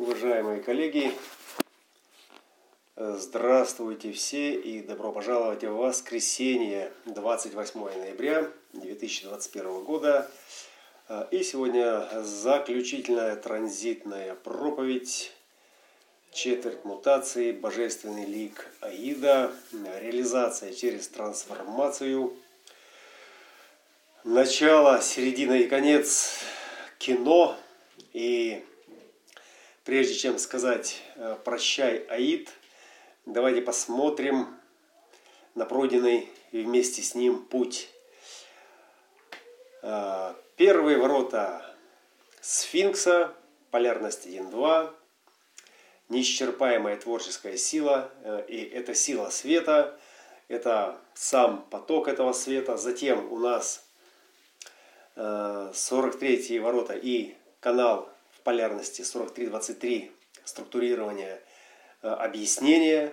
Уважаемые коллеги, здравствуйте все и добро пожаловать в воскресенье 28 ноября 2021 года. И сегодня заключительная транзитная проповедь четверть мутации, божественный лик Аида, реализация через трансформацию, начало, середина и конец кино. И прежде чем сказать э, «прощай, Аид», давайте посмотрим на пройденный вместе с ним путь. Э, первые ворота сфинкса, полярность 1-2, неисчерпаемая творческая сила, э, и это сила света, это сам поток этого света. Затем у нас 43 э, ворота и канал в полярности 43-23 структурирование э, объяснения.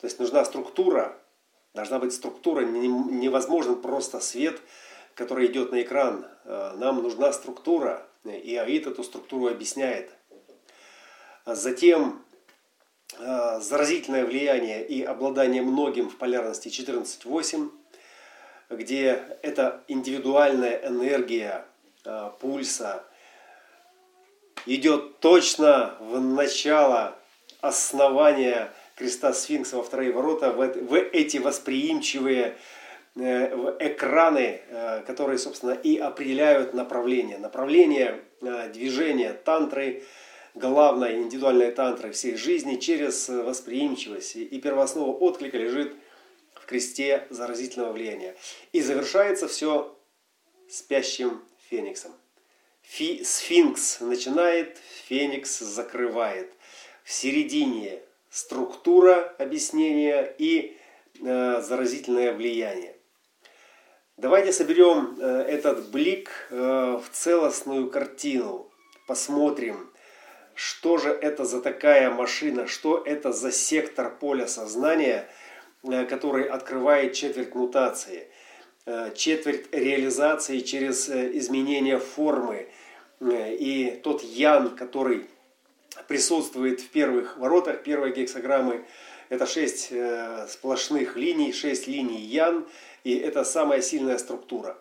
То есть нужна структура, должна быть структура, невозможен просто свет, который идет на экран. Нам нужна структура, и Аид эту структуру объясняет. Затем э, заразительное влияние и обладание многим в полярности 14.8, где эта индивидуальная энергия э, пульса идет точно в начало основания креста сфинкса во вторые ворота, в, эти восприимчивые э, экраны, которые, собственно, и определяют направление. Направление движения тантры – главной индивидуальной тантры всей жизни через восприимчивость. И первооснова отклика лежит в кресте заразительного влияния. И завершается все спящим фениксом. Фи, сфинкс начинает, феникс закрывает. В середине структура объяснения и э, заразительное влияние. Давайте соберем э, этот блик э, в целостную картину. Посмотрим, что же это за такая машина, что это за сектор поля сознания, э, который открывает четверть мутации, э, четверть реализации через э, изменение формы. И тот ян, который присутствует в первых воротах первой гексограммы, это шесть сплошных линий, шесть линий ян, и это самая сильная структура.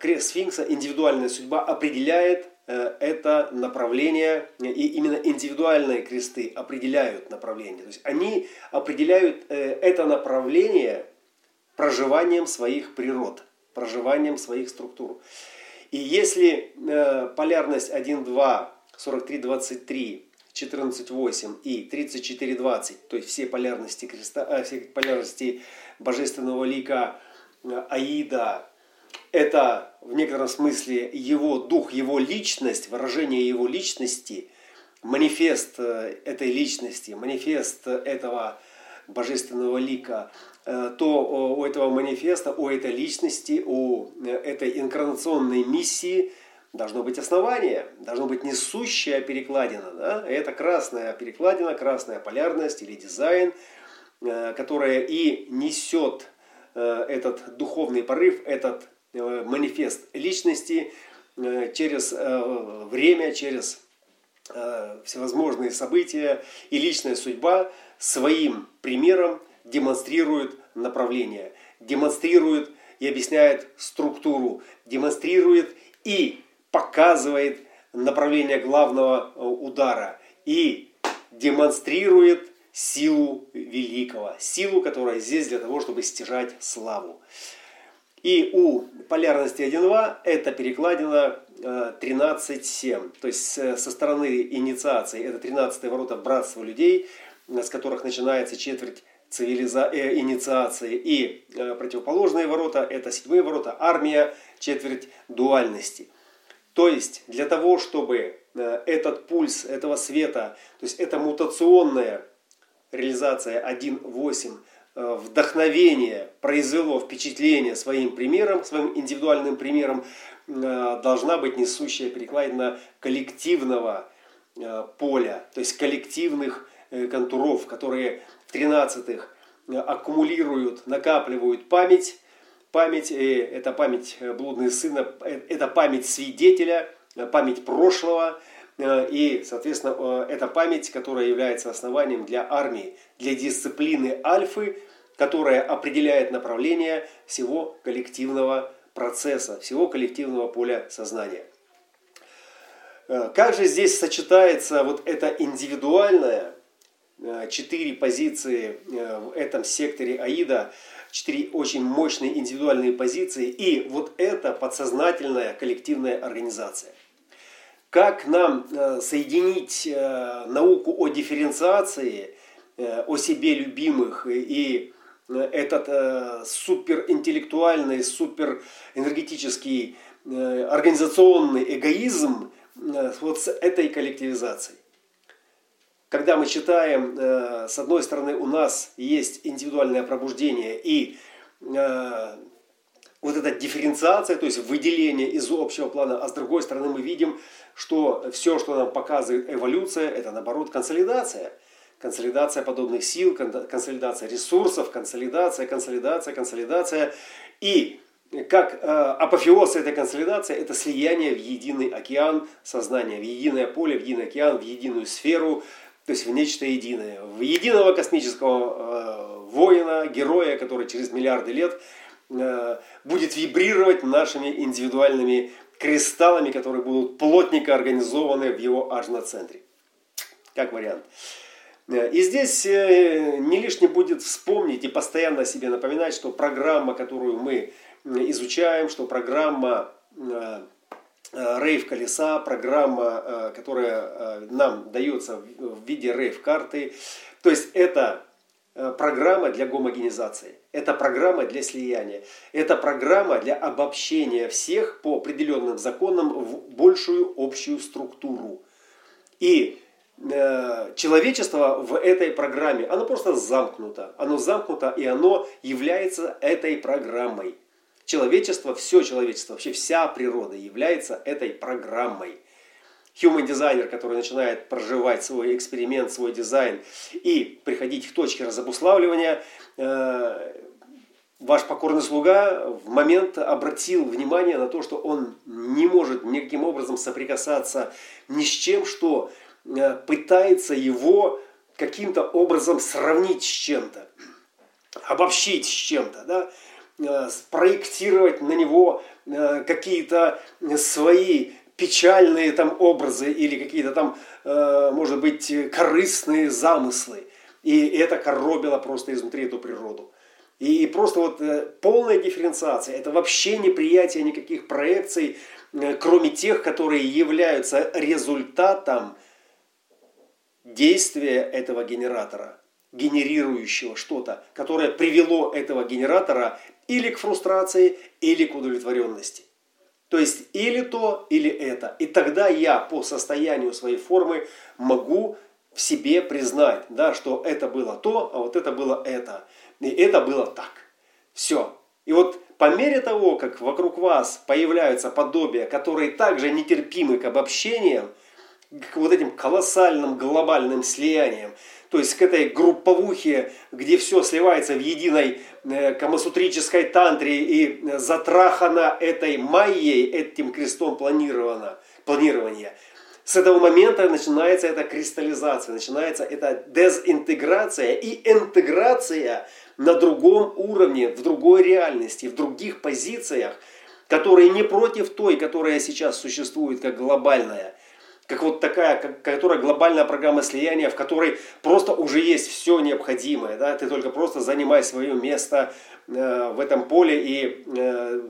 Крест сфинкса, индивидуальная судьба определяет Э, это направление, и именно индивидуальные кресты определяют направление. То есть они определяют э, это направление проживанием своих природ, проживанием своих структур. И если э, полярность 1.2, 43.23, 14.8 и 34.20, то есть все полярности, креста, все полярности божественного лика Аида, это в некотором смысле его дух, его личность, выражение его личности, манифест э, этой личности, манифест этого божественного лика, э, то у этого манифеста, у этой личности, у э, этой инкарнационной миссии должно быть основание, должно быть несущая перекладина. Да? Это красная перекладина, красная полярность или дизайн, которая и несет этот духовный порыв, этот Э, манифест личности э, через э, время, через всевозможные события и личная судьба своим примером демонстрирует направление, демонстрирует и объясняет структуру, демонстрирует и показывает направление главного удара и демонстрирует силу великого, силу, которая здесь для того, чтобы стяжать славу. И у полярности 1.2 это перекладина 13.7. Э, То есть со стороны инициации это 13 ворота братства людей, с которых начинается четверть цивилиза... э, инициации. И э, противоположные ворота это седьмые ворота, армия, четверть дуальности. То есть для того, чтобы э, этот пульс этого света, то есть это мутационная реализация 1.8 Э, вдохновение произвело впечатление своим примером, своим индивидуальным примером, э, должна быть несущая перекладина коллективного э, поля, то есть коллективных контуров, которые тринадцатых аккумулируют, накапливают память. Память – это память блудного сына, это память свидетеля, память прошлого, И, соответственно, эта память, которая является основанием для армии, для дисциплины альфы, которая определяет направление всего коллективного процесса, всего коллективного поля сознания. Как же здесь сочетается вот это индивидуальное, четыре позиции в этом секторе Аида – четыре очень мощные индивидуальные позиции и вот это подсознательная коллективная организация. Как нам э, соединить э, науку о дифференциации, э, о себе любимых и этот суперинтеллектуальный, суперэнергетический, организационный эгоизм вот с этой коллективизацией когда мы читаем, э, с одной стороны, у нас есть индивидуальное пробуждение и э, вот эта дифференциация, то есть выделение из общего плана, а с другой стороны мы видим, что все, что нам показывает эволюция, это наоборот консолидация. Консолидация подобных сил, консолидация ресурсов, консолидация, консолидация, консолидация. И как э, апофеоз этой консолидации – это слияние в единый океан сознания, в единое поле, в единый океан, в единую сферу – то есть в нечто единое, в единого космического э, воина, героя, который через миллиарды лет э, будет вибрировать нашими индивидуальными кристаллами, которые будут плотненько организованы в его ажноцентре. Как вариант. И здесь э, не лишне будет вспомнить и постоянно себе напоминать, что программа, которую мы изучаем, что программа э, Э, программа, э, которая э, нам дается в виде рейв карты. То есть это программа для гомогенизации, это программа для слияния, это программа для обобщения всех по определенным законам в большую общую структуру. И человечество в этой программе, оно просто замкнуто. Оно замкнуто и оно является этой программой. Человечество, все человечество, вообще вся природа является этой программой. Human дизайнер, который начинает проживать свой эксперимент, свой дизайн и приходить к точке разобуславливания, э, ваш покорный слуга в момент обратил внимание на то, что он не может никаким образом соприкасаться ни с чем, что э, пытается его каким-то образом сравнить с чем-то, обобщить с чем-то. Да? Э, спроектировать на него э, какие-то свои печальные там образы или какие-то там, э, может быть, корыстные замыслы. И это коробило просто изнутри эту природу. И просто вот полная дифференциация, это вообще неприятие никаких проекций, кроме тех, которые являются результатом действия этого генератора, генерирующего что-то, которое привело этого генератора или к фрустрации, или к удовлетворенности. То есть или то, или это. И тогда я по состоянию своей формы могу в себе признать, да, что это было то, а вот это было это. И это было так. Все. И вот по мере того, как вокруг вас появляются подобия, которые также нетерпимы к обобщениям, к вот этим колоссальным глобальным слияниям, то есть к этой групповухе, где все сливается в единой э, камасутрической тантре и затрахано этой майей, этим крестом планировано, планирования. С этого момента начинается эта кристаллизация, начинается эта дезинтеграция и интеграция на другом уровне, в другой реальности, в других позициях, которые не против той, которая сейчас существует как глобальная – как вот такая, которая глобальная программа слияния, в которой просто уже есть все необходимое, да, ты только просто занимай свое место э, в этом поле и э,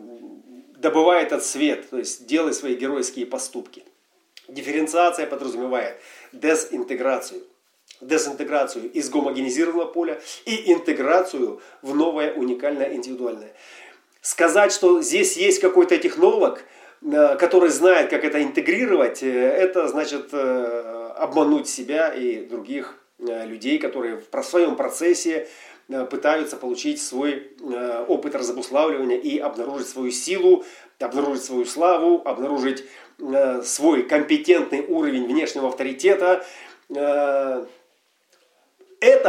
добывай этот свет, то есть делай свои геройские поступки. Дифференциация подразумевает дезинтеграцию. Дезинтеграцию из гомогенизированного поля и интеграцию в новое уникальное индивидуальное. Сказать, что здесь есть какой-то технолог – который знает, как это интегрировать, э, это значит э, обмануть себя и других людей, которые в своем процессе пытаются получить свой опыт разобуславливания и обнаружить свою силу, обнаружить свою славу, обнаружить свой компетентный уровень внешнего авторитета. Это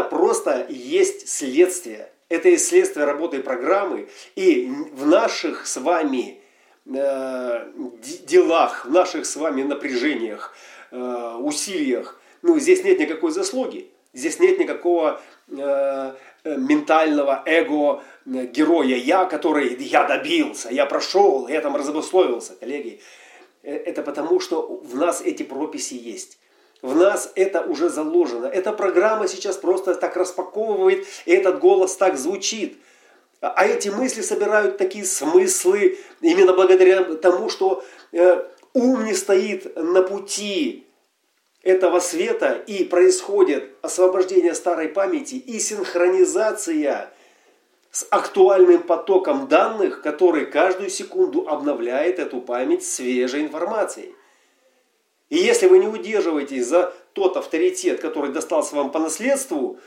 просто есть следствие. Это и следствие работы программы. И в наших с вами Э, делах, в наших с вами напряжениях, э, э, усилиях, ну, здесь нет никакой заслуги. Здесь нет никакого э, э ментального эго э, героя я, который я добился, я прошел, я там разобусловился, коллеги. Это потому, что в нас эти прописи есть. В нас это уже заложено. Эта программа сейчас просто так распаковывает, и этот голос так звучит. А эти мысли собирают такие смыслы именно благодаря тому, что э, ум не стоит на пути этого света и происходит освобождение старой памяти и синхронизация с актуальным потоком данных, который каждую секунду обновляет эту память свежей информацией. И если вы не удерживаетесь за тот авторитет, который достался вам по наследству,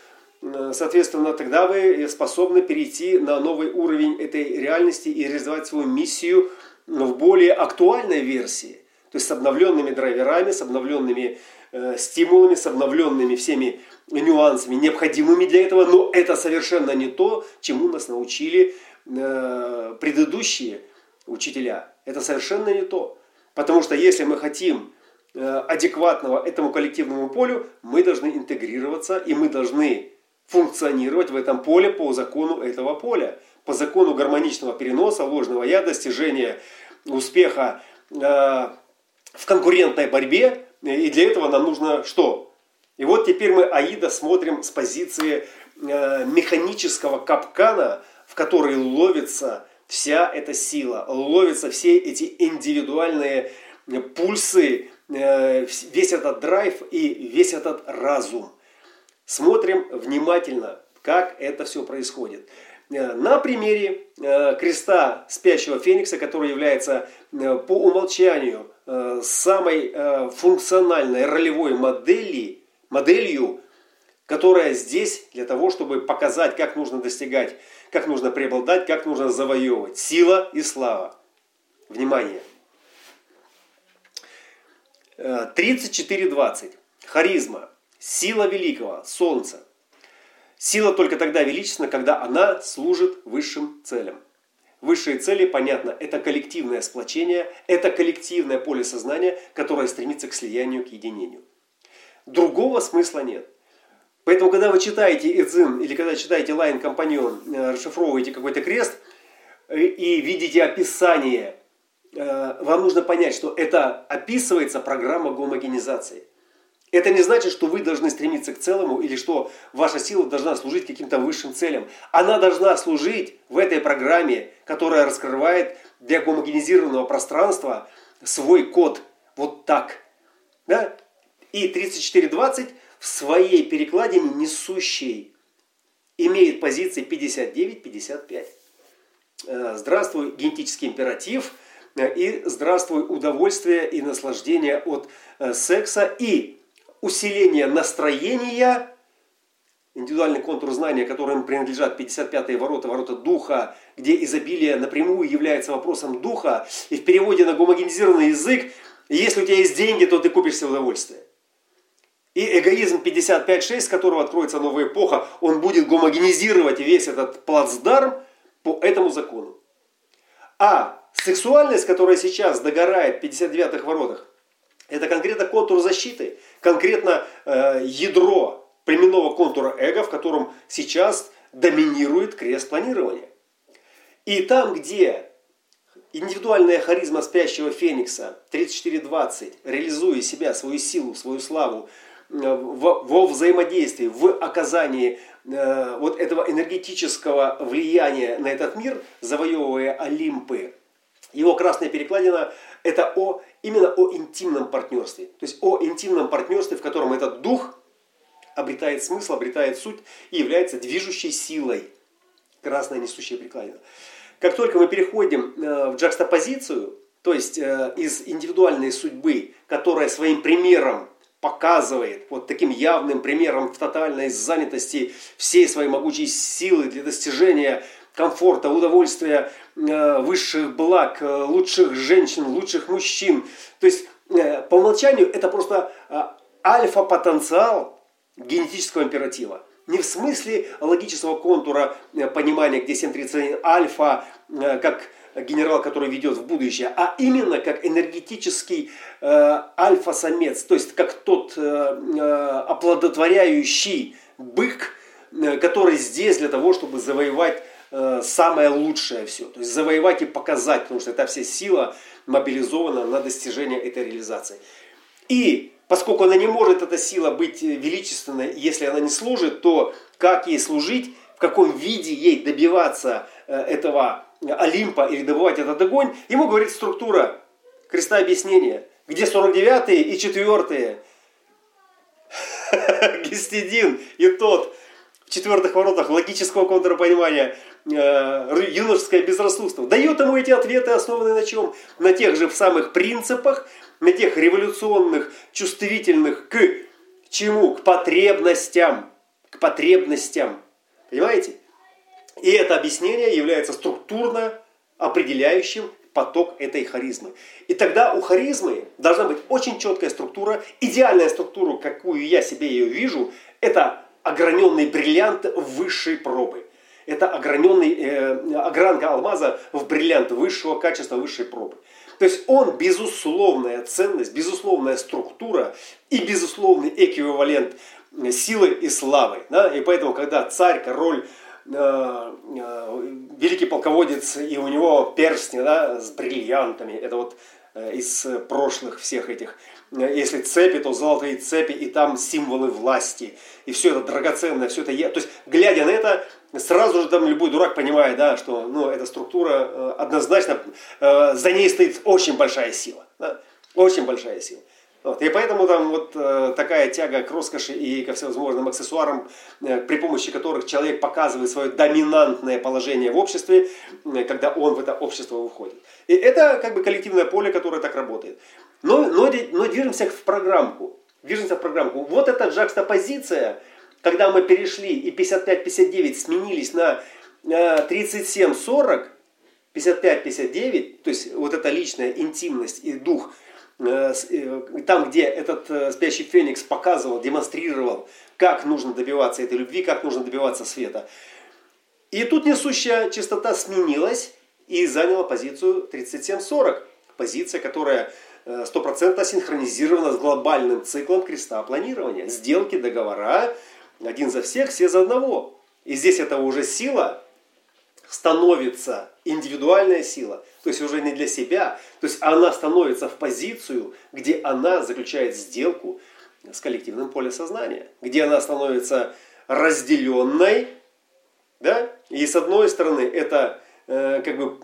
соответственно, тогда вы способны перейти на новый уровень этой реальности и реализовать свою миссию в более актуальной версии. То есть с обновленными драйверами, с обновленными э, стимулами, с обновленными всеми нюансами, необходимыми для этого. Но это совершенно не то, чему нас научили э, предыдущие учителя. Это совершенно не то. Потому что если мы хотим Э, адекватного этому коллективному полю, мы должны интегрироваться и мы должны функционировать в этом поле по закону этого поля, по закону гармоничного переноса ложного я, достижения успеха э, в конкурентной борьбе. И для этого нам нужно что? И вот теперь мы Аида смотрим с позиции э, механического капкана, в который ловится вся эта сила, ловятся все эти индивидуальные пульсы Э, весь этот драйв и весь этот разум. Смотрим внимательно, как это все происходит. Э, на примере э, креста спящего феникса, который является по умолчанию самой функциональной ролевой модели, моделью, которая здесь для того, чтобы показать, как нужно достигать, как нужно преобладать, как нужно завоевывать. Сила и слава. Внимание! 34.20. Харизма. Сила великого. Солнца. Сила только тогда величественна, когда она служит высшим целям. Высшие цели, понятно, это коллективное сплочение, это коллективное поле сознания, которое стремится к слиянию, к единению. Другого смысла нет. Поэтому, когда вы читаете И-Цзин или когда читаете Line Companion, э, расшифровываете какой-то крест э, и видите описание Э, вам нужно понять, что это описывается программа гомогенизации. Это не значит, что вы должны стремиться к целому или что ваша сила должна служить каким-то высшим целям. Она должна служить в этой программе, которая раскрывает для гомогенизированного пространства свой код. Вот так. Да? И 3420 в своей перекладине несущей имеет позиции 59-55. Э, здравствуй, генетический императив – и здравствуй удовольствие и наслаждение от э, секса и усиление настроения, индивидуальный контур знания, которым принадлежат 55-е ворота, ворота духа, где изобилие напрямую является вопросом духа, и в переводе на гомогенизированный язык, если у тебя есть деньги, то ты купишь себе удовольствие. И эгоизм 55-6, с которого откроется новая эпоха, он будет гомогенизировать весь этот плацдарм по этому закону. А Сексуальность, которая сейчас догорает в 59-х воротах, это конкретно контур защиты, конкретно э, ядро племенного контура эго, в котором сейчас доминирует крест планирования. И там, где индивидуальная харизма спящего феникса 3420, реализуя себя, свою силу, свою славу, э, во взаимодействии, в оказании э, вот этого энергетического влияния на этот мир, завоевывая Олимпы, его красная перекладина – это о, именно о интимном партнерстве. То есть о интимном партнерстве, в котором этот дух обретает смысл, обретает суть и является движущей силой. Красная несущая перекладина. Как только мы переходим э, в джакстопозицию, то есть э, из индивидуальной судьбы, которая своим примером показывает, вот таким явным примером в тотальной занятости всей своей могучей силы для достижения комфорта, удовольствия, э, высших благ, э, лучших женщин, лучших мужчин. То есть э, по умолчанию это просто альфа-потенциал генетического императива. не в смысле логического контура понимания, где 731 альфа, как генерал, который ведет в будущее, а именно как энергетический э, альфа-самец, то есть как тот э, оплодотворяющий бык, э, который здесь для того, чтобы завоевать э, самое лучшее все, то есть завоевать и показать, потому что эта вся сила мобилизована на достижение этой реализации. И поскольку она не может, эта сила, быть величественной, если она не служит, то как ей служить, в каком виде ей добиваться э, этого Олимпа или добывать этот огонь, ему говорит структура креста объяснения, где 49 и 4 Гестидин и тот в четвертых воротах логического контрпонимания э, юношеское безрассудство. Дает ему эти ответы, основанные на чем? На тех же самых принципах, на тех революционных, чувствительных к чему? К потребностям. К потребностям. Понимаете? И это объяснение является структурно определяющим поток этой харизмы. И тогда у харизмы должна быть очень четкая структура, идеальная структура, какую я себе ее вижу, это ограненный бриллиант высшей пробы. Это ограненный, э, огранка алмаза в бриллиант высшего качества, высшей пробы. То есть он безусловная ценность, безусловная структура и безусловный эквивалент силы и славы. Да? И поэтому, когда царь, король, Э, э, великий полководец, и у него перстни да, с бриллиантами. Это вот э, из прошлых всех этих. Если цепи, то золотые цепи, и там символы власти. И все это драгоценное, все это... То есть, глядя на это, сразу же там любой дурак понимает, да, что ну, эта структура однозначно, за ней стоит очень большая сила. Да? Очень большая сила. Вот. И поэтому там вот э, такая тяга к роскоши и ко всевозможным аксессуарам, э, при помощи которых человек показывает свое доминантное положение в обществе, э, когда он в это общество выходит. И это как бы коллективное поле, которое так работает. Но, но, но движемся в программку. Движемся в программку. Вот эта джакстопозиция, когда мы перешли и 55-59 сменились на э, 37-40, 55-59, то есть вот эта личная интимность и дух – Э, э, там, где этот э, спящий феникс показывал, демонстрировал, как нужно добиваться этой любви, как нужно добиваться света. И тут несущая чистота сменилась и заняла позицию 37-40. Позиция, которая стопроцентно синхронизирована с глобальным циклом креста планирования. Сделки, договора, один за всех, все за одного. И здесь это уже сила становится индивидуальная сила, то есть уже не для себя, то есть она становится в позицию, где она заключает сделку с коллективным полем сознания, где она становится разделенной, да, и с одной стороны это э, как бы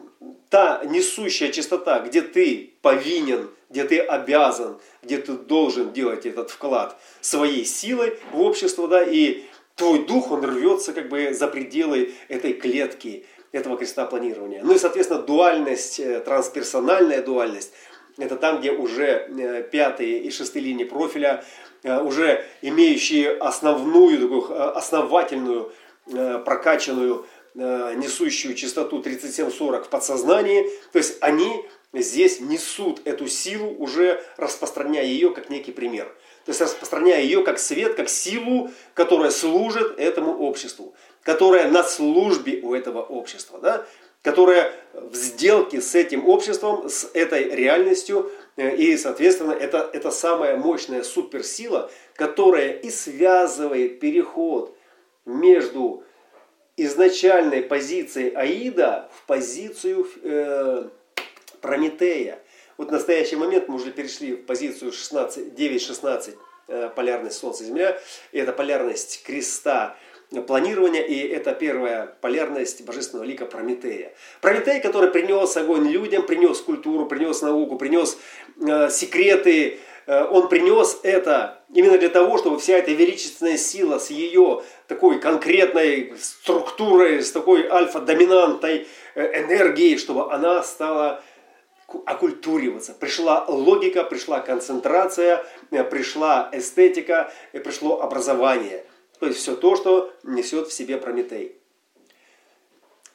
та несущая чистота, где ты повинен, где ты обязан, где ты должен делать этот вклад своей силой в общество, да, и твой дух, он рвется как бы за пределы этой клетки, этого креста планирования. Ну и, соответственно, дуальность, э, трансперсональная дуальность, это там, где уже э, пятые и шестые линии профиля, э, уже имеющие основную, такую основательную, прокачанную, несущую частоту 37-40 в подсознании, то есть они здесь несут эту силу, уже распространяя ее как некий пример. То есть распространяя ее как свет, как силу, которая служит этому обществу которая на службе у этого общества, да? которая в сделке с этим обществом, с этой реальностью, э, и, соответственно, это, это самая мощная суперсила, которая и связывает переход между изначальной позицией Аида в позицию э, Прометея. Вот в настоящий момент мы уже перешли в позицию 9-16, э, полярность Солнца-Земля, и это полярность креста планирования, и это первая полярность божественного лика Прометея. Прометей, который принес огонь людям, принес культуру, принес науку, принес э, секреты, э, он принес это именно для того, чтобы вся эта величественная сила с ее такой конкретной структурой, с такой альфа-доминантной э, энергией, чтобы она стала оккультуриваться. Пришла логика, пришла концентрация, э, пришла эстетика, пришло образование – то есть все то, что несет в себе Прометей.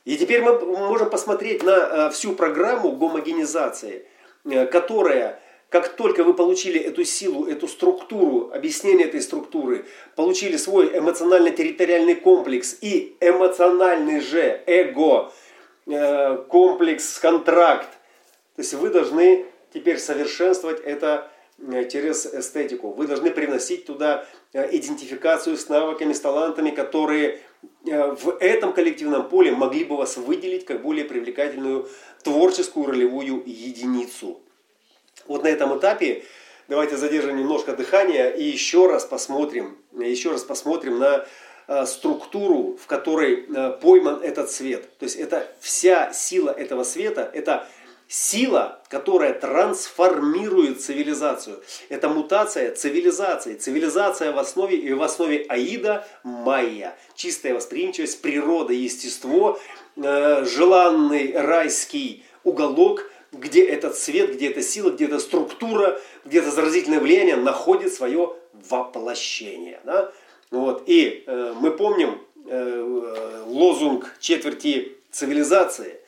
И теперь мы можем посмотреть на э, всю программу гомогенизации, э, которая как только вы получили эту силу, эту структуру, объяснение этой структуры, получили свой эмоционально-территориальный комплекс и эмоциональный же эго, комплекс, контракт, то есть вы должны теперь совершенствовать это э, через эстетику. Вы должны привносить туда э, идентификацию с навыками, с талантами, которые в этом коллективном поле могли бы вас выделить как более привлекательную творческую ролевую единицу. Вот на этом этапе давайте задержим немножко дыхания и еще раз посмотрим, еще раз посмотрим на э, структуру, в которой э, пойман этот свет. То есть это вся сила этого света, это сила, которая трансформирует цивилизацию. Это мутация цивилизации. Цивилизация в основе и в основе Аида Майя. Чистая восприимчивость, природа, естество, э, желанный райский уголок – где этот свет, где эта сила, где эта структура, где это заразительное влияние находит свое воплощение. Да? Вот. И э, мы помним э, лозунг четверти цивилизации э,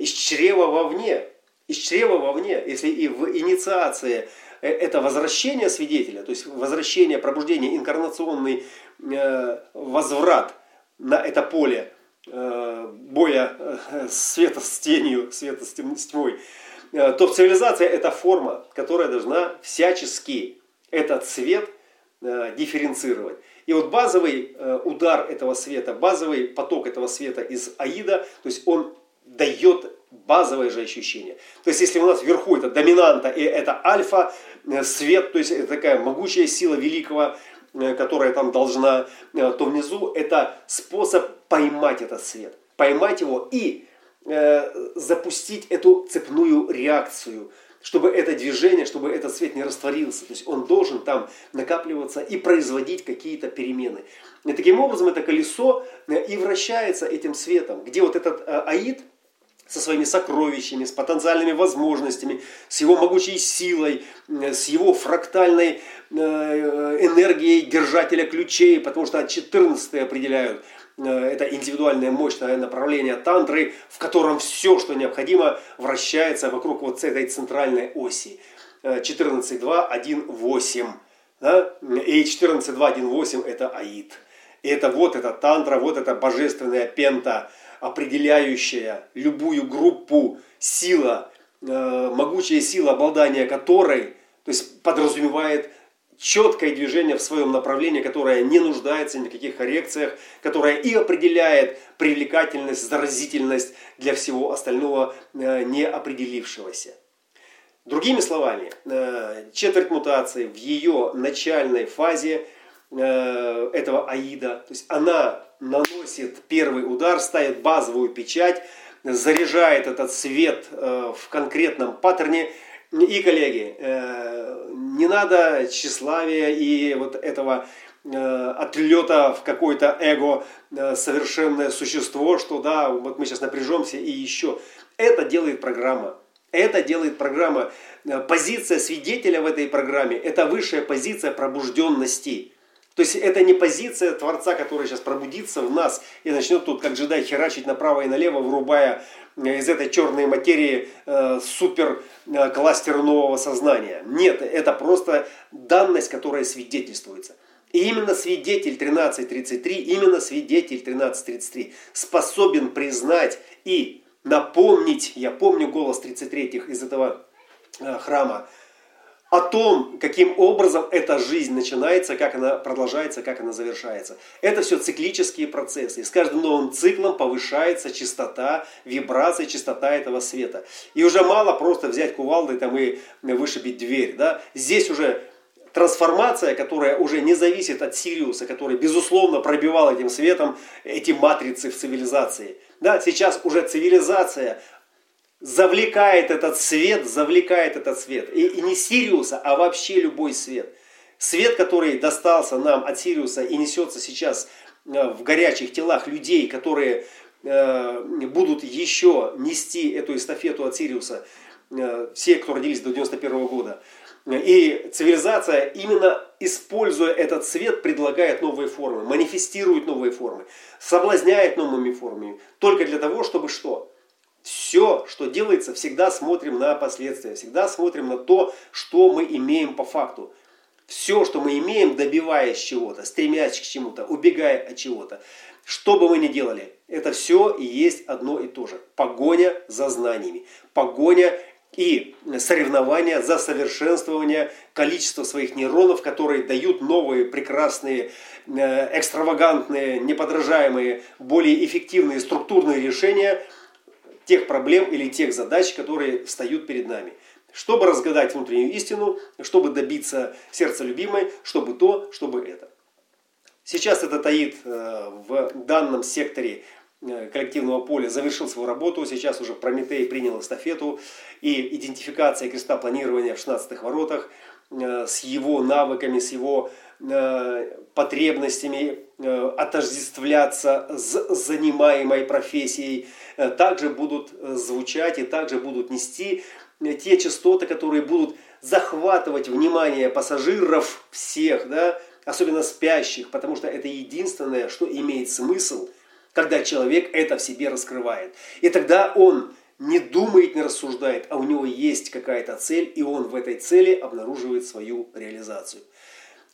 «из чрева вовне». Из чрева вовне, если и в инициации э, это возвращение свидетеля, то есть возвращение, пробуждение, инкарнационный э, возврат на это поле Э, боя э, света с тенью, света с тьмой, э, то цивилизация это форма, которая должна всячески этот цвет дифференцировать. И вот базовый удар этого света, базовый поток этого света из Аида, то есть он дает базовое же ощущение. То есть если у нас вверху это доминанта и это альфа, свет, то есть это такая могучая сила великого Э, которая там должна, э, то внизу это способ поймать этот свет, поймать его и э, запустить эту цепную реакцию, чтобы это движение, чтобы этот свет не растворился. То есть он должен там накапливаться и производить какие-то перемены. И таким образом это колесо и вращается этим светом, где вот этот аид – со своими сокровищами, с потенциальными возможностями, с его могучей силой, с его фрактальной э, энергией держателя ключей, потому что 14 определяют э, это индивидуальное мощное направление тантры, в котором все, что необходимо, вращается вокруг вот этой центральной оси. 14.2, 1.8. Да? И 14.2, 1.8 это аид. И это вот эта тантра, вот эта божественная пента – определяющая любую группу сила, э, могучая сила обладания которой, то есть подразумевает четкое движение в своем направлении, которое не нуждается ни в каких коррекциях, которое и определяет привлекательность, заразительность для всего остального э, не определившегося. Другими словами, э, четверть мутации в ее начальной фазе этого аида, то есть она наносит первый удар, ставит базовую печать, заряжает этот свет э, в конкретном паттерне. И, коллеги, э, не надо тщеславия и вот этого э, отлета в какое-то эго совершенное существо, что да, вот мы сейчас напряжемся и еще. Это делает программа. Это делает программа. Позиция свидетеля в этой программе – это высшая позиция пробужденности. То есть это не позиция Творца, который сейчас пробудится в нас и начнет тут, как джедай, херачить направо и налево, врубая э, из этой черной материи э, супер э, кластер нового сознания. Нет, это просто данность, которая свидетельствуется. И именно свидетель 13.33, именно свидетель 13.33 способен признать и напомнить, я помню голос 33-х из этого храма, о том, каким образом эта жизнь начинается, как она продолжается, как она завершается. Это все циклические процессы. И с каждым новым циклом повышается частота, вибрация, частота этого света. И уже мало просто взять кувалдой там, и вышибить дверь. Да? Здесь уже трансформация, которая уже не зависит от Сириуса, который, безусловно, пробивал этим светом эти матрицы в цивилизации. Да, сейчас уже цивилизация завлекает этот свет, завлекает этот свет. И, и не Сириуса, а вообще любой свет. Свет, который достался нам от Сириуса и несется сейчас э, в горячих телах людей, которые э, будут еще нести эту эстафету от Сириуса, э, все, кто родились до 91 года. И цивилизация, именно используя этот свет, предлагает новые формы, манифестирует новые формы, соблазняет новыми формами. Только для того, чтобы что? Все, что делается, всегда смотрим на последствия, всегда смотрим на то, что мы имеем по факту. Все, что мы имеем, добиваясь чего-то, стремясь к чему-то, убегая от чего-то, что бы мы ни делали, это все и есть одно и то же. Погоня за знаниями, погоня и соревнования за совершенствование количества своих нейронов, которые дают новые, прекрасные, э, экстравагантные, неподражаемые, более эффективные структурные решения тех проблем или тех задач, которые встают перед нами. Чтобы разгадать внутреннюю истину, чтобы добиться сердца любимой, чтобы то, чтобы это. Сейчас это таит э, в данном секторе Э, коллективного поля завершил свою работу. Сейчас уже Прометей принял эстафету. И идентификация креста планирования в 16 воротах э, с его навыками, с его потребностями отождествляться с занимаемой профессией, также будут звучать и также будут нести те частоты, которые будут захватывать внимание пассажиров всех, да, особенно спящих, потому что это единственное, что имеет смысл – когда человек это в себе раскрывает. И тогда он не думает, не рассуждает, а у него есть какая-то цель, и он в этой цели обнаруживает свою реализацию.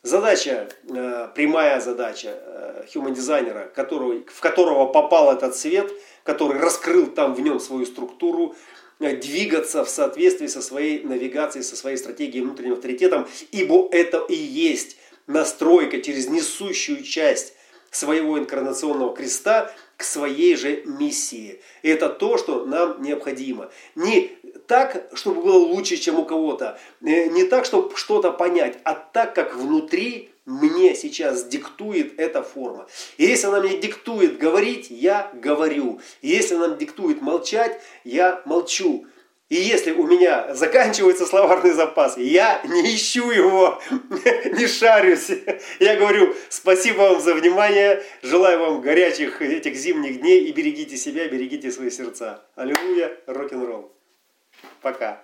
Задача, э, прямая задача э, human дизайнера, который, в которого попал этот свет, который раскрыл там в нем свою структуру, э, двигаться в соответствии со своей навигацией, со своей стратегией внутренним авторитетом, ибо это и есть настройка через несущую часть своего инкарнационного креста к своей же миссии. Это то, что нам необходимо. Не так, чтобы было лучше, чем у кого-то, э, не так, чтобы что-то понять, а так, как внутри мне сейчас диктует эта форма. И если она мне диктует говорить, я говорю. И если она диктует молчать, я молчу. И если у меня заканчивается словарный запас, я не ищу его, не шарюсь. Я говорю, спасибо вам за внимание, желаю вам горячих этих зимних дней и берегите себя, берегите свои сердца. Аллилуйя, рок-н-ролл. Пока.